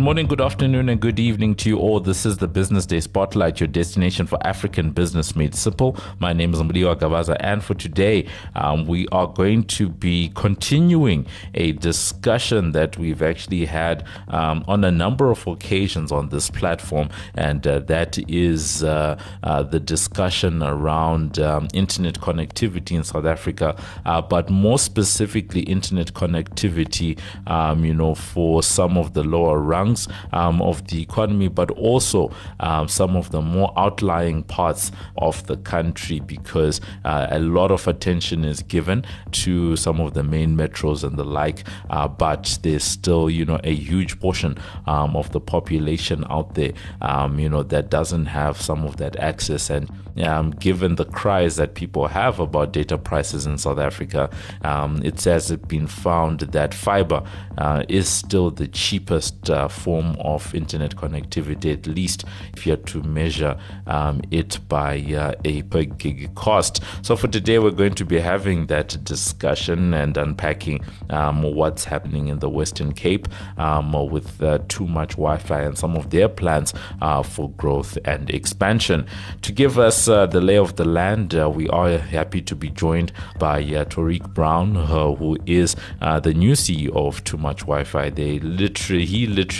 Good morning, good afternoon, and good evening to you all. This is the Business Day Spotlight, your destination for African business made simple. My name is Mudiwa Gavaza, and for today, um, we are going to be continuing a discussion that we've actually had um, on a number of occasions on this platform, and uh, that is uh, uh, the discussion around um, internet connectivity in South Africa, uh, but more specifically, internet connectivity, um, you know, for some of the lower rungs um, of the economy, but also um, some of the more outlying parts of the country because uh, a lot of attention is given to some of the main metros and the like. Uh, but there's still, you know, a huge portion um, of the population out there, um, you know, that doesn't have some of that access. And um, given the cries that people have about data prices in South Africa, um, it has been found that fiber uh, is still the cheapest uh, form of internet connectivity, at least if you had to measure um, it by uh, a per gig cost. So for today, we're going to be having that discussion and unpacking um, what's happening in the Western Cape um, with uh, too much Wi-Fi and some of their plans uh, for growth and expansion. To give us uh, the lay of the land, uh, we are happy to be joined by uh, Tariq Brown, who is the new CEO of Too Much Wi-Fi. They literally, he literally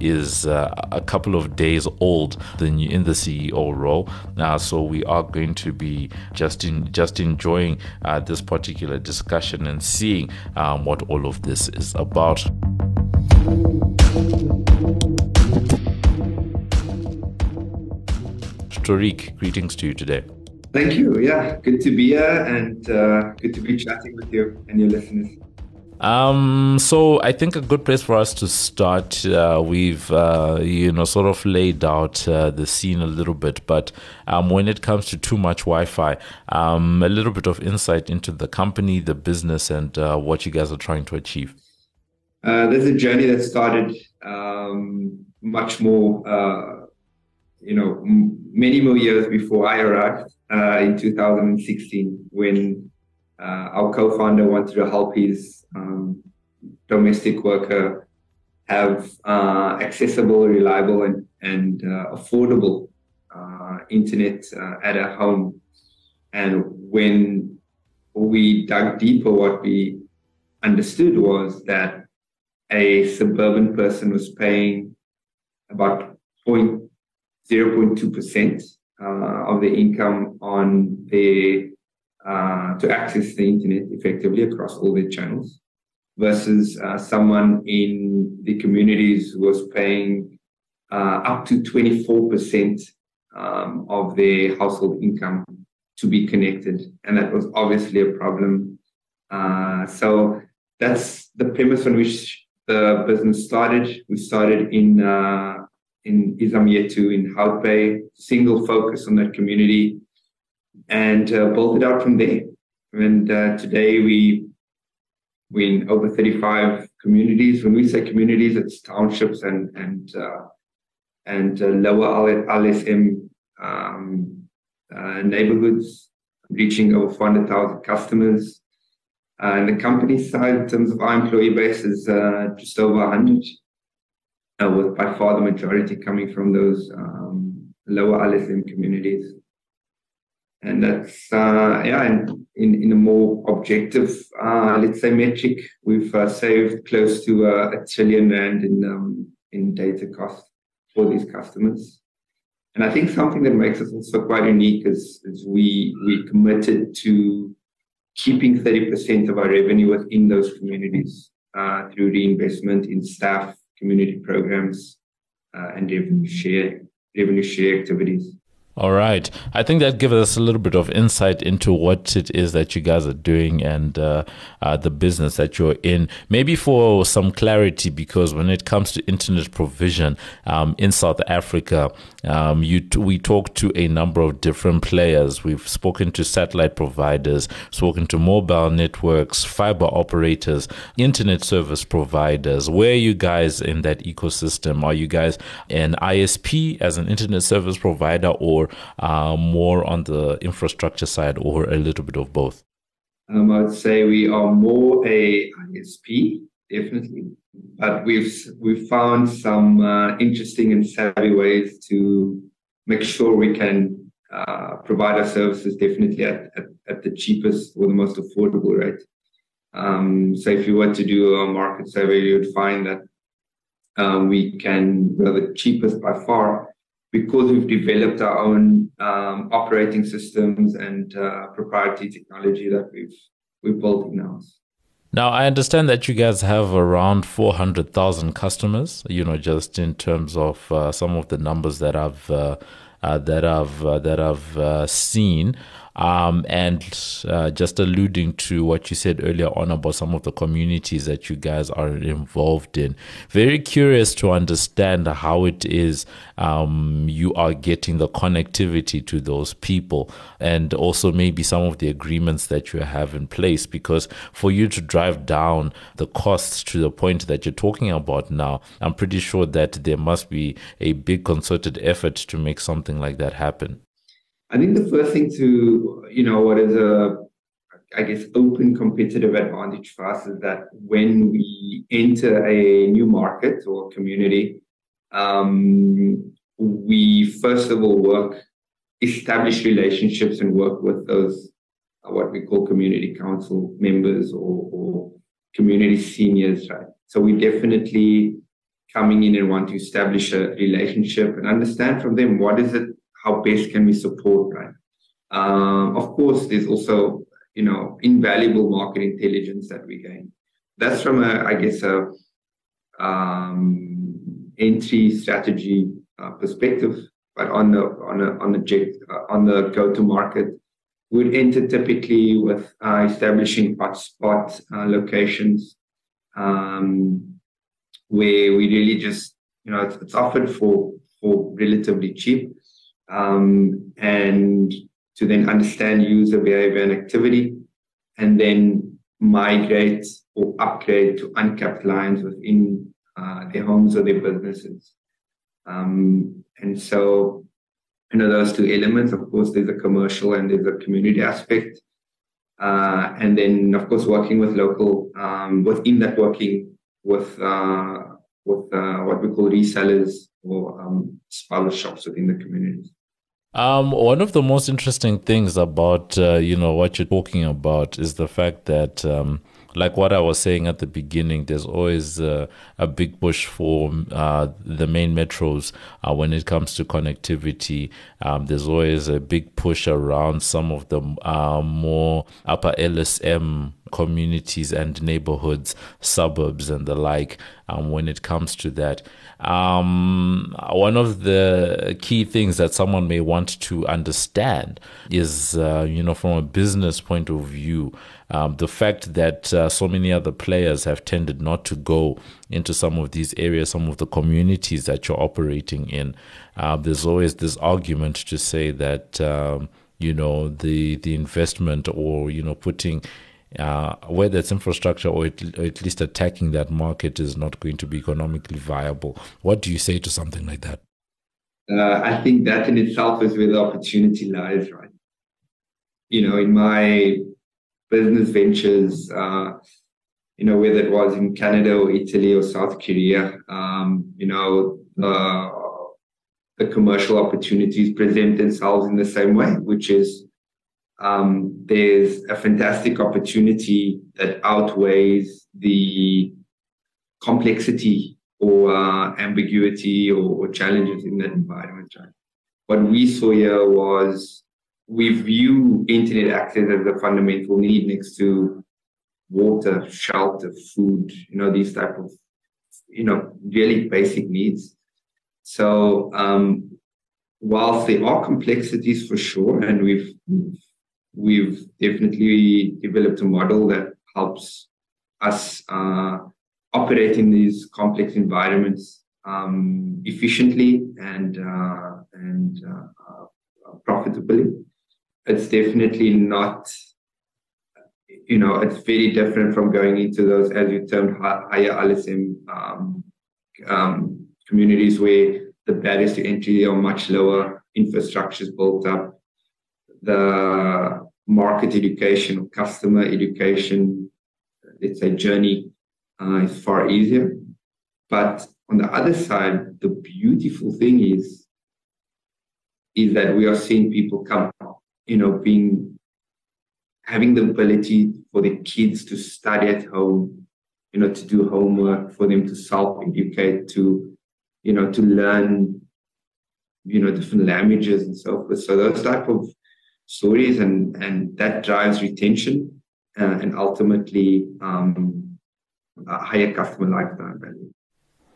is a couple of days old in, in the CEO role. so we are going to be just in just enjoying this particular discussion and seeing um, what all of this is about. Tariq, greetings to you today. Thank you. Yeah, good to be here and uh, good to be chatting with you and your listeners. Um, so I think a good place for us to start. Uh, we've uh, you know sort of laid out uh, the scene a little bit, but um, when it comes to too much Wi-Fi, um, a little bit of insight into the company, the business, and uh, what you guys are trying to achieve. Uh, there's a journey that started um, much more, uh, you know, m- many more years before I arrived in 2016 when our co-founder wanted to help his um, domestic worker have uh, accessible, reliable, and, and uh, affordable uh, internet uh, at a home. And when we dug deeper, what we understood was that a suburban person was paying about 0.2% uh, of the income on their uh, to access the internet effectively across all their channels versus uh, someone in the communities was paying uh, up to 24% um, of their household income to be connected. And that was obviously a problem. Uh, so that's the premise on which the business started. We started in uh, in Imizamo Yethu in Hout single focus on that community, and uh, built it out from there. And uh, today we we in over 35 communities. When we say communities, it's townships and and uh, and uh, lower LSM um, uh, neighborhoods, reaching over 400,000 customers. Uh, and the company side, in terms of our employee base, is just over 100, uh, with by far the majority coming from those um, lower LSM communities and that's uh, yeah and in, in a more objective uh, let's say metric we've uh, saved close to uh, a trillion rand in um, in data cost for these customers. And i think something that makes us also quite unique is, is we we committed to keeping 30% of our revenue within those communities uh, through reinvestment in staff community programs uh, and revenue share revenue share activities all right. I think that gives us a little bit of insight into what it is that you guys are doing and uh, uh, the business that you're in. Maybe for some clarity, because when it comes to internet provision um, in South Africa, um, you t- we talked to a number of different players. We've spoken to satellite providers, spoken to mobile networks, fiber operators, internet service providers. Where are you guys in that ecosystem? Are you guys an ISP as an internet service provider or uh, more on the infrastructure side, or a little bit of both? Um, I'd say we are more a ISP, definitely. But we've we've found some uh, interesting and savvy ways to make sure we can uh, provide our services definitely at, at, at, the cheapest or the most affordable rate. Um, so if you were to do a market survey, you would find that um, we can, we're the cheapest by far because we've developed our own um, operating systems and uh, proprietary technology that we've we've built in-house. Now, I understand that you guys have around 400,000 customers, you know, just in terms of uh, some of the numbers that I've uh, uh, that I've uh, that I've uh, seen. Um, and uh, just alluding to what you said earlier on about some of the communities that you guys are involved in. Very curious to understand how it is um, you are getting the connectivity to those people and also maybe some of the agreements that you have in place. Because for you to drive down the costs to the point that you're talking about now, I'm pretty sure that there must be a big concerted effort to make something like that happen. I think the first thing to, you know, what is a, I guess, open competitive advantage for us is that when we enter a new market or community, um, we first of all work, establish relationships and work with those, uh, what we call community council members or, or community seniors, right? So we definitely coming in and want to establish a relationship and understand from them what is it how best can we support, right? Um, of course, there's also, you know, invaluable market intelligence that we gain. That's from a, I guess, a um, entry strategy uh, perspective. But on the on on the uh, on the go to market, we'd enter typically with uh, establishing hotspot uh, locations um, where we really just you know it's, it's offered for for relatively cheap um, and to then understand user behavior and activity, and then migrate or upgrade to uncapped lines within uh, their homes or their businesses. Um, and so, you know, those two elements, of course, there's a commercial and there's a community aspect. Uh, and then, of course, working with local, um, within that working with, uh, with uh, what we call resellers or um, shops within the communities. Um, one of the most interesting things about uh, you know what you're talking about is the fact that, um, like what I was saying at the beginning, there's always uh, a big push for uh, the main metros uh, when it comes to connectivity. Um, there's always a big push around some of the uh, more upper LSM communities and neighborhoods, suburbs, and the like um, when it comes to that. Um, one of the key things that someone may want to understand is, uh, you know, from a business point of view, um, the fact that uh, so many other players have tended not to go into some of these areas, some of the communities that you're operating in. Uh, there's always this argument to say that, um, you know, the the investment or you know putting uh, whether it's infrastructure or at, or at, least attacking that market is not going to be economically viable. What do you say to something like that? Uh, I think that in itself is where the opportunity lies, right? You know, in my business ventures, uh, you know, whether it was in Canada or Italy or South Korea, um, you know, the, the commercial opportunities present themselves in the same way, which is um, there's a fantastic opportunity that outweighs the complexity or uh, ambiguity or, or, challenges in that environment. Right? What we saw here was we view internet access as a fundamental need next to water, shelter, food, you know, these type of, you know, really basic needs. So um, whilst there are complexities for sure, and we've we've definitely developed a model that helps us uh, operate in these complex environments um, efficiently and uh, and uh, uh profitably. It's definitely not, you know, it's very different from going into those, as you termed, higher LSM um, um, communities where the barriers to entry are much lower, infrastructure is built up, the market education or customer education, let's say, journey uh, is far easier. but on the other side, the beautiful thing is, is that we are seeing people come, you know, being having the ability for the kids to study at home, you know, to do homework, for them to self-educate, to, you know, to learn, you know, different languages and so forth. So those type of stories and and that drives retention uh, and ultimately um, higher customer lifetime value.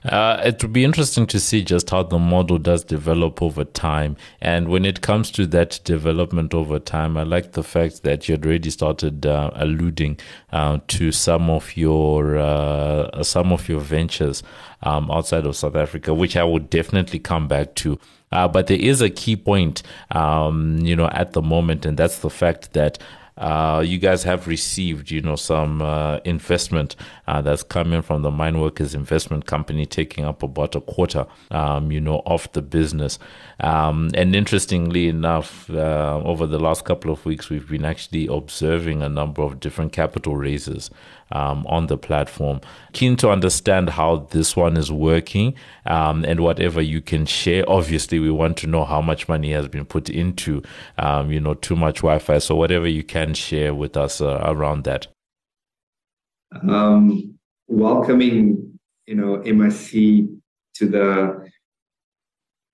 Uh, it would be interesting to see just how the model does develop over time. And when it comes to that development over time, I like the fact that you had already started uh, alluding uh, to some of your uh, some of your ventures um, outside of South Africa, which I would definitely come back to. Uh, but there is a key point, um, you know, at the moment, and that's the fact that uh, you guys have received, you know, some uh, investment uh, that's coming from the Mine Workers Investment Company, taking up about a quarter, um, you know, of the business. Um, and interestingly enough, uh, over the last couple of weeks, we've been actually observing a number of different capital raises um, on the platform. Keen to understand how this one is working um, and whatever you can share. Obviously, we want to know how much money has been put into, um, you know, too much Wi-Fi. So whatever you can share with us uh, around that. Um, welcoming, you know, MIC to the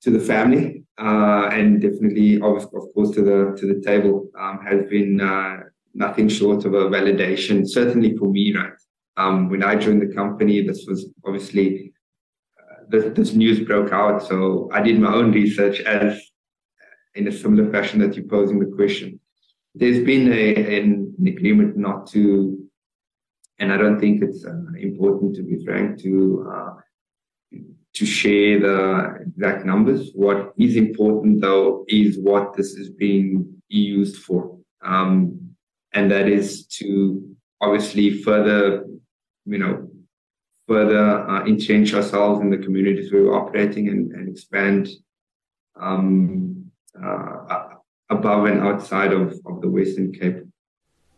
to the family uh, and definitely, of, of course, to the to the table um, has been uh, nothing short of a validation, certainly for me, right? Um, when I joined the company, this was obviously uh, this, this, news broke out. So I did my own research as in a similar fashion that you're posing the question. There's been a, an, agreement not to, and I don't think it's uh, important to be frank to uh, to share the exact numbers. What is important though is what this is being used for. Um, and that is to obviously further, you know, further uh, entrench ourselves in the communities we're operating and, and expand um, uh, above and outside of, of the Western Cape.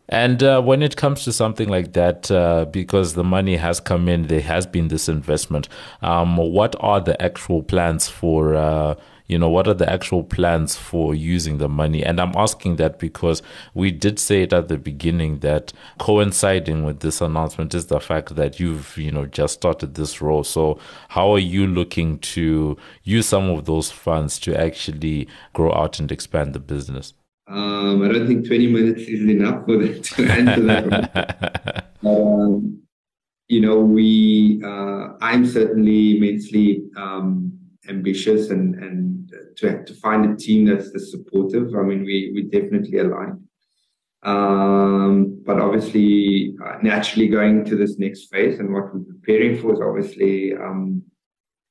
And uh, when it comes to something like that, uh, because the money has come in, there has been this investment. Um, what are the actual plans for uh, you know, what are the actual plans for using the money? And I'm asking that because we did say it at the beginning that coinciding with this announcement is the fact that you've, you know, just started this role. So how are you looking to use some of those funds to actually grow out and expand the business? Um, I don't think 20 minutes is enough for that to answer that. um, you know, we, uh, I'm certainly immensely um, ambitious and and to to find a team that's supportive. I mean, we we definitely align. Um, but obviously, uh, naturally going to this next phase and what we're preparing for is obviously um,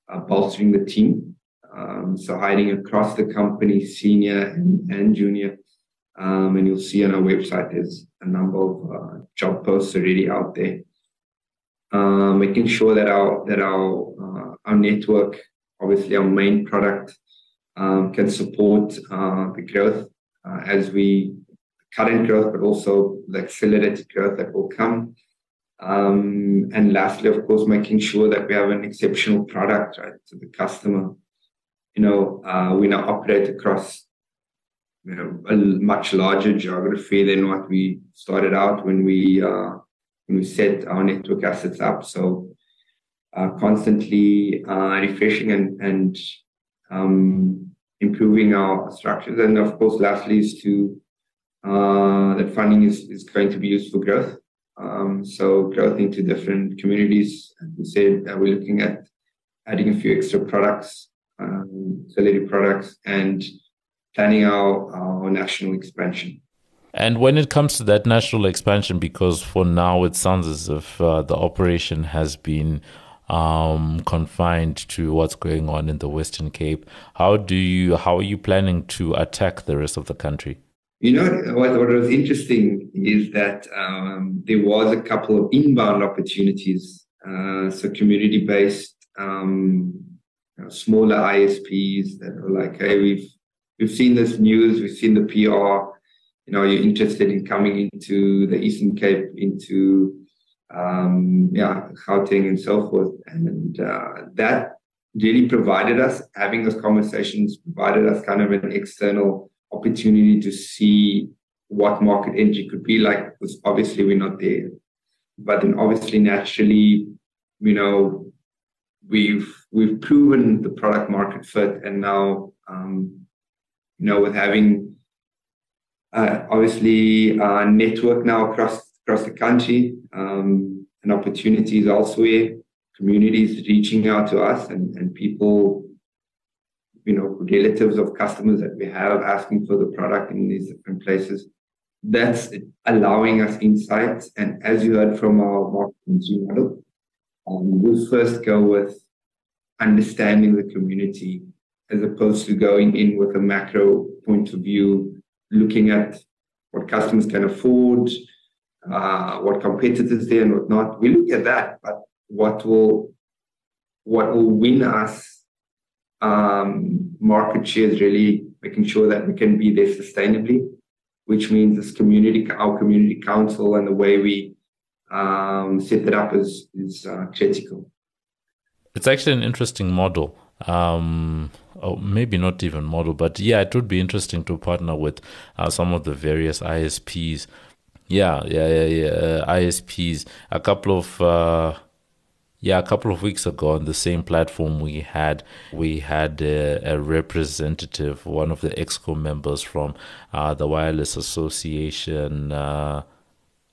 uh, bolstering the team. Um, so hiring across the company, senior and, and junior. Um, and you'll see on our website there's a number of uh, job posts already out there. Uh, making sure that our that our uh, our network obviously our main product um, can support uh, the growth uh, as we current growth, but also the accelerated growth that will come. Um, and lastly, of course, making sure that we have an exceptional product right to the customer. You know, uh, we now operate across you know a much larger geography than what we started out when we uh, when we set our network assets up. So uh, constantly uh, refreshing and, and um, improving our structures. And of course, lastly is to uh, that funding is, is going to be used for growth. Um, so growth into different communities. As we said, uh, we're looking at adding a few extra products, um, products, and planning our, our national expansion. And when it comes to that national expansion, because for now it sounds as if uh, the operation has been um, confined to what's going on in the Western Cape. How do you how are you planning to attack the rest of the country? You know what, what was interesting is that um, there was a couple of inbound opportunities, uh, so community based, um, you know, smaller ISPs that were like, hey, we've we've seen this news, we've seen the PR. You know, you're interested in coming into the Eastern Cape, into um, yeah, Gauteng and so forth. And uh, that really provided us, having those conversations, provided us kind of an external opportunity to see what market energy could be like, because obviously we're not there. But then obviously, naturally, you know, we've we've proven the product market fit, and now, um, you know, with having uh, obviously a network now across across the country, um, and opportunities elsewhere, communities reaching out to us, and and people, you know, relatives of customers that we have asking for the product in these different places. That's allowing us insights, and as you heard from our marketing model, um, we'll first go with understanding the community as opposed to going in with a macro point of view, looking at what customers can afford, uh, what competitors there and what not. We look at that, but what will what will win us um, market share is really making sure that we can be there sustainably, which means this community, our community council, and the way we um, set it up is is uh, critical. It's actually an interesting model. Um, or maybe not even model, but yeah, it would be interesting to partner with uh, some of the various ISPs. Yeah, yeah, yeah, yeah. Uh, ISPs. A couple of uh, yeah, a couple of weeks ago on the same platform we had we had a, a representative, one of the EXCO members from uh, the Wireless Association. Uh,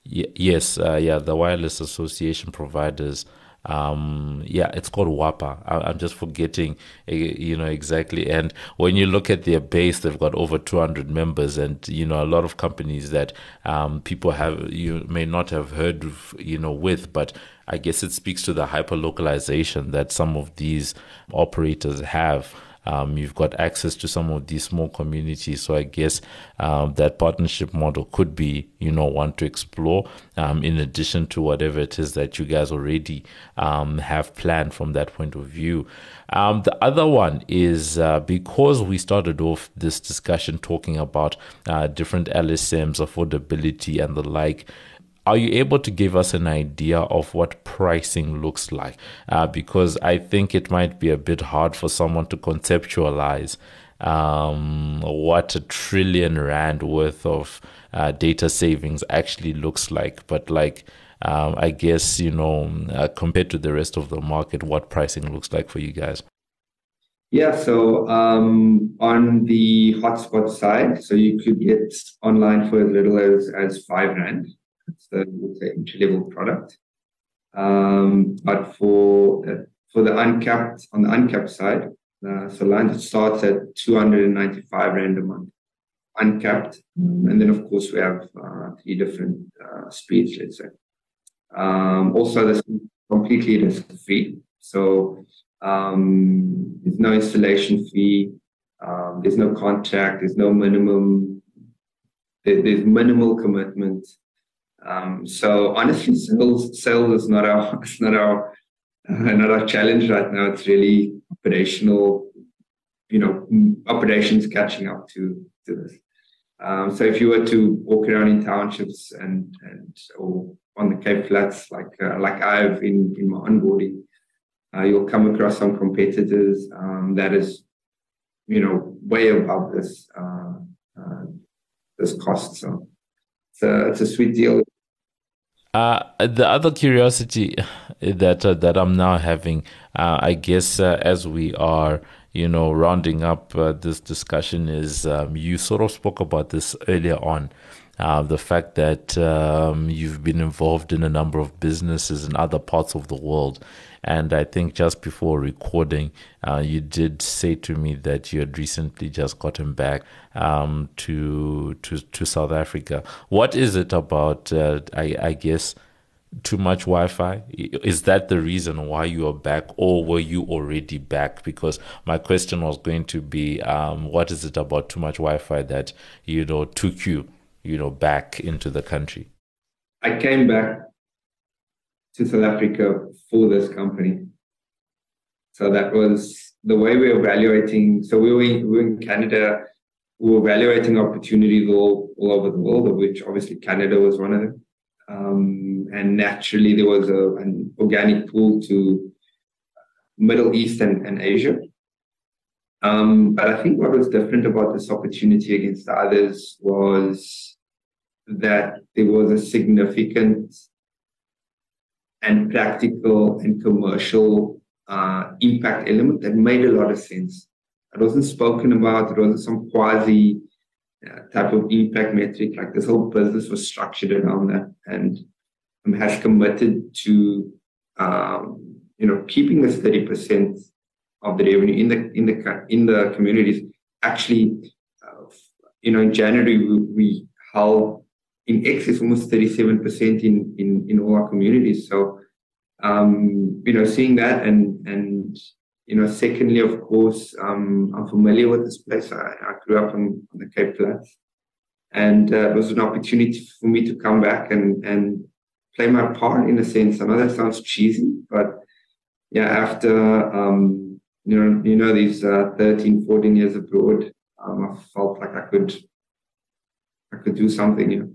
y- yes, uh, yeah, the Wireless Association providers um yeah it's called WAPA I, am just forgetting eh, you know exactly. And when you look at their base they've got over 200 members. And you know a lot of companies that um people have you may not have heard of, you know with but i guess it speaks to the hyper localization that some of these operators have um, you've got access to some of these small communities. So I guess um, that partnership model could be, you know, one to explore um, in addition to whatever it is that you guys already um, have planned from that point of view. Um, the other one is uh, because we started off this discussion talking about uh, different LSMs, affordability, and the like are you able to give us an idea of what pricing looks like? Uh, because I think it might be a bit hard for someone to conceptualize um, what a trillion rand worth of uh, data savings actually looks like. But like, um, I guess you know, uh, compared to the rest of the market, what pricing looks like for you guys. Yeah, so um, on the hotspot side, so you could get online for as little as, as five rand. The, the entry level product. Um, but for uh, for the uncapped on the uncapped side, uh, so line starts at 295 rand a month, uncapped, um, and then of course we have uh, three different uh, speeds. Let's say. Um, also, this completely risk free, so um, there's no installation fee. Um, there's no contract. There's no minimum. There, there's minimal commitment. Um, so honestly, sales sales is not our it's not our uh, not our challenge right now. It's really operational, you know, operations catching up to to this. Um, so if you were to walk around in townships and and or on the Cape Flats like uh, like I've in in my onboarding, uh, you'll come across some competitors um, that is, you know, way above this uh, uh this cost. So it's a, it's a sweet deal. Uh, the other curiosity that uh, that I'm now having, uh, I guess, uh, as we are, you know, rounding up uh, this discussion, is um, you sort of spoke about this earlier on. Uh, the fact that um, you've been involved in a number of businesses in other parts of the world. And I think just before recording, uh, you did say to me that you had recently just gotten back um, to, to to South Africa. What is it about? Uh, I, I guess too much Wi-Fi? Is that the reason why you are back, or were you already back? Because my question was going to be, um, what is it about too much Wi-Fi that you know took you, you know, back into the country? I came back to South Africa for this company. So that was the way we were evaluating. So we were in, we were in Canada. We were evaluating opportunities all, all over the world, of which obviously Canada was one of them. Um, and naturally, there was a, an organic pull to Middle East and, and Asia. Um, but I think what was different about this opportunity against the others was that there was a significant and practical and commercial uh, impact element that made a lot of sense. It wasn't spoken about. It wasn't some quasi uh, type of impact metric. Like this whole business was structured around that, and um, has committed to um, you know keeping this thirty percent of the revenue in the in the in the communities. Actually, uh, you know, in January we, we held in excess almost thirty seven percent in in in all our communities. So um, you know, seeing that and and you know, secondly, of course, um, I'm familiar with this place. I, I grew up on, on, the Cape Flats, and uh, it was an opportunity for me to come back and and play my part in a sense. I know that sounds cheesy, but yeah, after um, you know, you know, these uh, 13, 14 years abroad, um, I felt like I could I could do something. You know.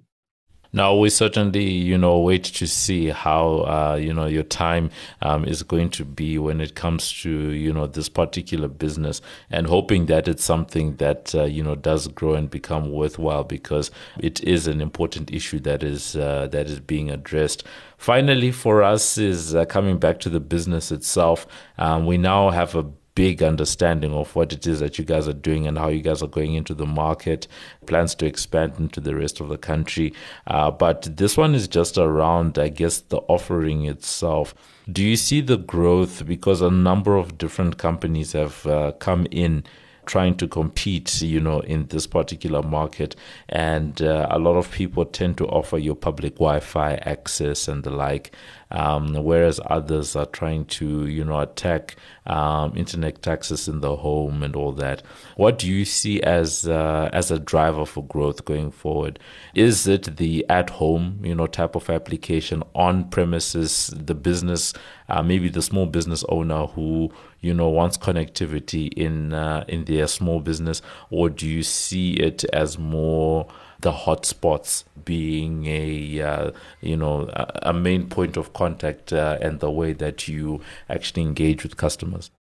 Now we certainly, you know, wait to see how, uh, you know, your time um, is going to be when it comes to, you know, this particular business, and hoping that it's something that uh, you know does grow and become worthwhile because it is an important issue that is uh, that is being addressed. Finally, for us is uh, coming back to the business itself. Um, we now have a big understanding of what it is that you guys are doing and how you guys are going into the market, plans to expand into the rest of the country. Uh, but this one is just around, I guess, the offering itself. Do you see the growth because a number of different companies have uh, come in? trying to compete, you know, in this particular market. And uh, a lot of people tend to offer you public Wi-Fi access and the like um, whereas others are trying to, you know, attack um, internet access in the home and all that. What do you see as uh, as a driver for growth going forward? Is it the at home, you know, type of application on premises, the business, uh, maybe the small business owner who you know wants connectivity in uh, in their small business, or do you see it as more the hotspots being a uh, you know a, main point of contact uh, and the way that you actually engage with customers?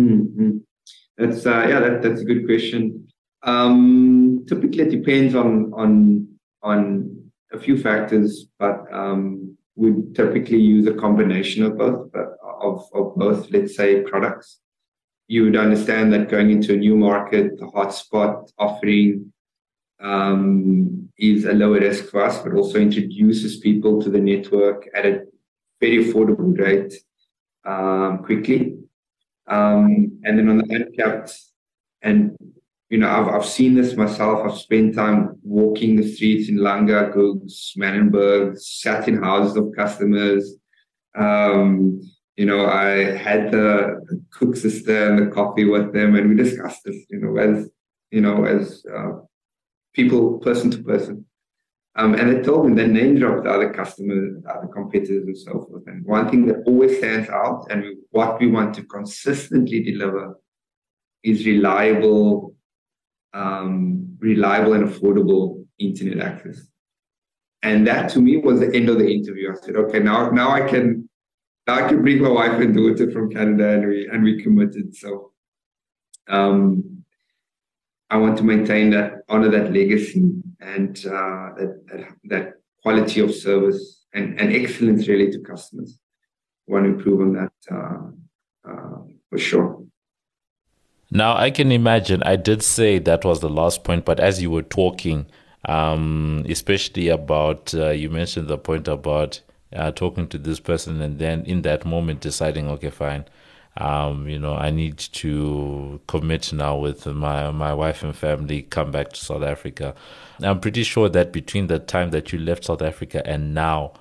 Mm-hmm. That's uh, yeah, that, that's a good question. Um, typically, it depends on on on a few factors, but um, we typically use a combination of both, but of, of both, let's say, products. You would understand that going into a new market, the hotspot offering um, is a lower risk for us, but also introduces people to the network at a very affordable rate um, quickly. Um, and then on the uncapped, and you know, I've I've seen this myself. I've spent time walking the streets in Langa, Gugs, Manenberg, sat in houses of customers. Um, you know, I had the, the koeksister and the coffee with them, and we discussed this. You know, as you know, as uh, people person to person. Um, and they told me they name dropped the other customers, other competitors, and so forth. And one thing that always stands out, and what we want to consistently deliver, is reliable, um, reliable and affordable internet access. And that to me was the end of the interview. I said, okay, now now I can now I can bring my wife and daughter from Canada, and we and we committed. So um, I want to maintain that, honor that legacy, and uh, that, that, that quality of service and, and excellence really to customers. I want to improve on that uh, uh, for sure. Now I can imagine. I did say that was the last point, but as you were talking, um, especially about uh, you mentioned the point about uh, talking to this person, and then in that moment deciding, okay, fine um, you know, I need to commit now with my my wife and family, come back to South Africa. I'm pretty sure that between the time that you left South Africa and now,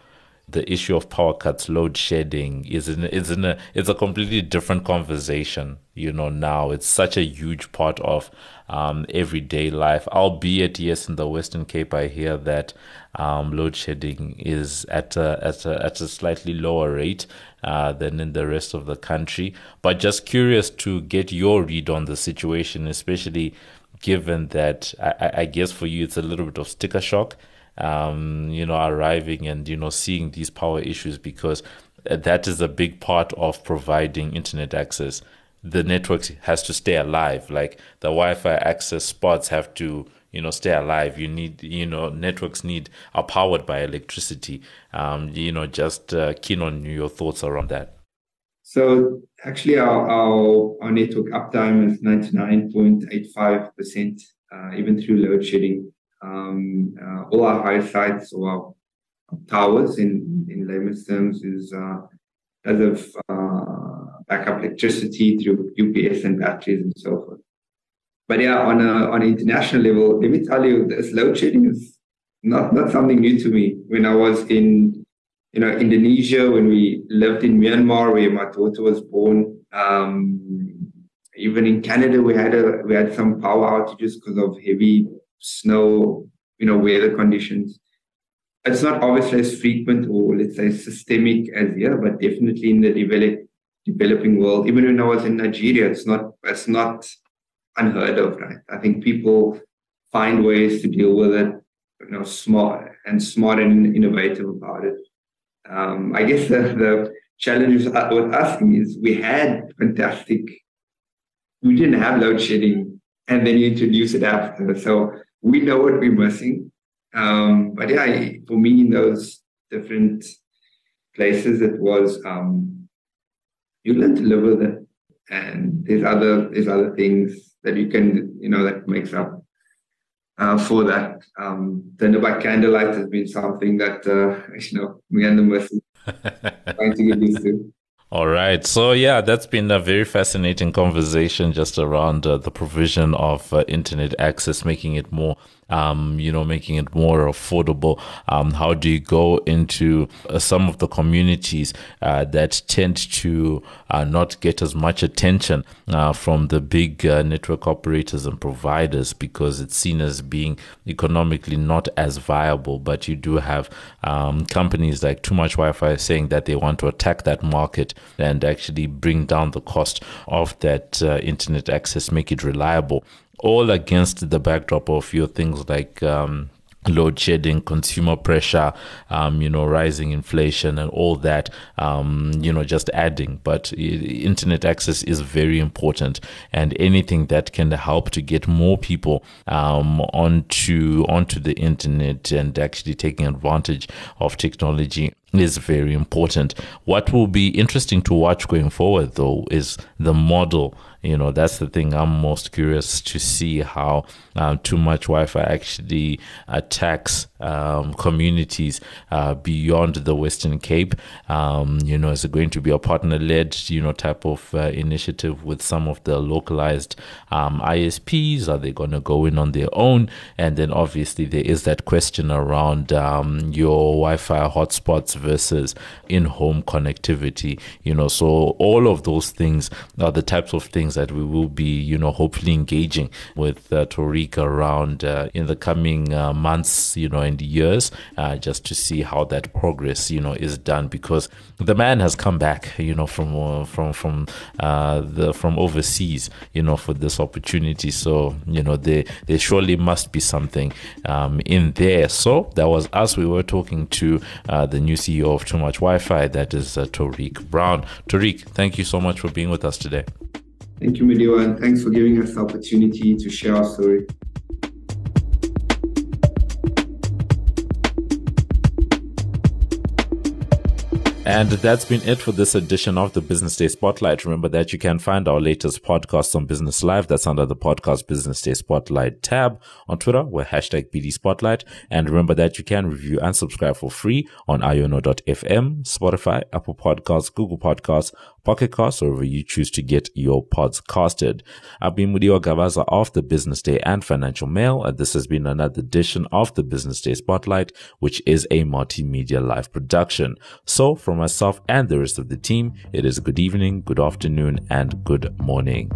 the issue of power cuts, load shedding is in is in a it's a completely different conversation. You know, now it's such a huge part of um, everyday life. Albeit, yes, in the Western Cape, I hear that um, load shedding is at a, at a, at a slightly lower rate uh, than in the rest of the country. But just curious to get your read on the situation, especially given that I, I guess for you it's a little bit of sticker shock um, you know, arriving and, you know, seeing these power issues because that is a big part of providing internet access. The network has to stay alive. Like the Wi-Fi access spots have to, you know, stay alive. You need, you know, networks need are powered by electricity. Um, you know, just uh, keen on your thoughts around that. So actually, our our, our network uptime is ninety nine point eight five percent, uh, even through load shedding. Um, uh, all our high sites or our towers in, in layman's terms is uh, as of uh, backup electricity through UPS and batteries and so forth. But yeah, on a on an international level, let me tell you, this load shedding is not not something new to me. When I was in you know Indonesia, when we lived in Myanmar, where my daughter was born, um, even in Canada, we had a we had some power outages because of heavy snow, you know, weather conditions it's not obviously as frequent or let's say systemic as here, but definitely in the develop, developing world. Even when I was in Nigeria, it's not it's not unheard of, right? I think people find ways to deal with it, you know, smart and smart and innovative about it. Um, I guess the, the challenge with us is we had fantastic, we didn't have load shedding, and then you introduce it after. So we know what we're missing um, but yeah, for me, in those different places, it was um, you learn to live with it, and there's other there's other things that you can you know that makes up uh, for that. Um, dinner by candlelight has been something that uh, you know me and the missus trying to get used to. All right. So, yeah, that's been a very fascinating conversation just around uh, the provision of uh, internet access, making it more um, you know, making it more affordable? Um, how do you go into uh, some of the communities uh, that tend to uh, not get as much attention uh, from the big uh, network operators and providers because it's seen as being economically not as viable? But you do have um, companies like Too Much Wi Fi saying that they want to attack that market and actually bring down the cost of that uh, internet access, make it reliable all against the backdrop of your things like um, load shedding, consumer pressure, um, you know, rising inflation and all that, um, you know, just adding. But internet access is very important, and anything that can help to get more people um, onto onto the internet and actually taking advantage of technology is very important. What will be interesting to watch going forward, though, is the model you know that's the thing i'm most curious to see how um, too much wi-fi actually attacks um, communities uh, beyond the western cape. Um, you know is it going to be a partner-led you know type of uh, initiative with some of the localized um, isps are they going to go in on their own? And then obviously there is that question around um, your wi-fi hotspots versus in-home connectivity you know. So all of those things are the types of things that we will be, you know, hopefully engaging with uh, Around uh, in the coming uh, months, you know, and years, uh, just to see how that progress, you know, is done. Because the man has come back, you know, from uh, from from uh, the from overseas, you know, for this opportunity. So you know, there there surely must be something um, in there. So that was us. We were talking to the new CEO of Too Much Wi-Fi, that is Tariq Brown. Tariq, thank you so much for being with us today. Thank you, Mudiwa, and thanks for giving us the opportunity to share our story. And that's been it for this edition of the Business Day Spotlight. Remember that you can find our latest podcast on Business Live. That's under the podcast Business Day Spotlight tab. On Twitter, we're hashtag BD Spotlight. And remember that you can review and subscribe for free on iono.fm, Spotify, Apple Podcasts, Google Podcasts, Pocket Casts, or wherever you choose to get your pods casted. I've been Mudiwa Gavaza of the Business Day and Financial Mail, and this has been another edition of the Business Day Spotlight, which is a multimedia live production. So from myself and the rest of the team, it is good evening, good afternoon, and good morning.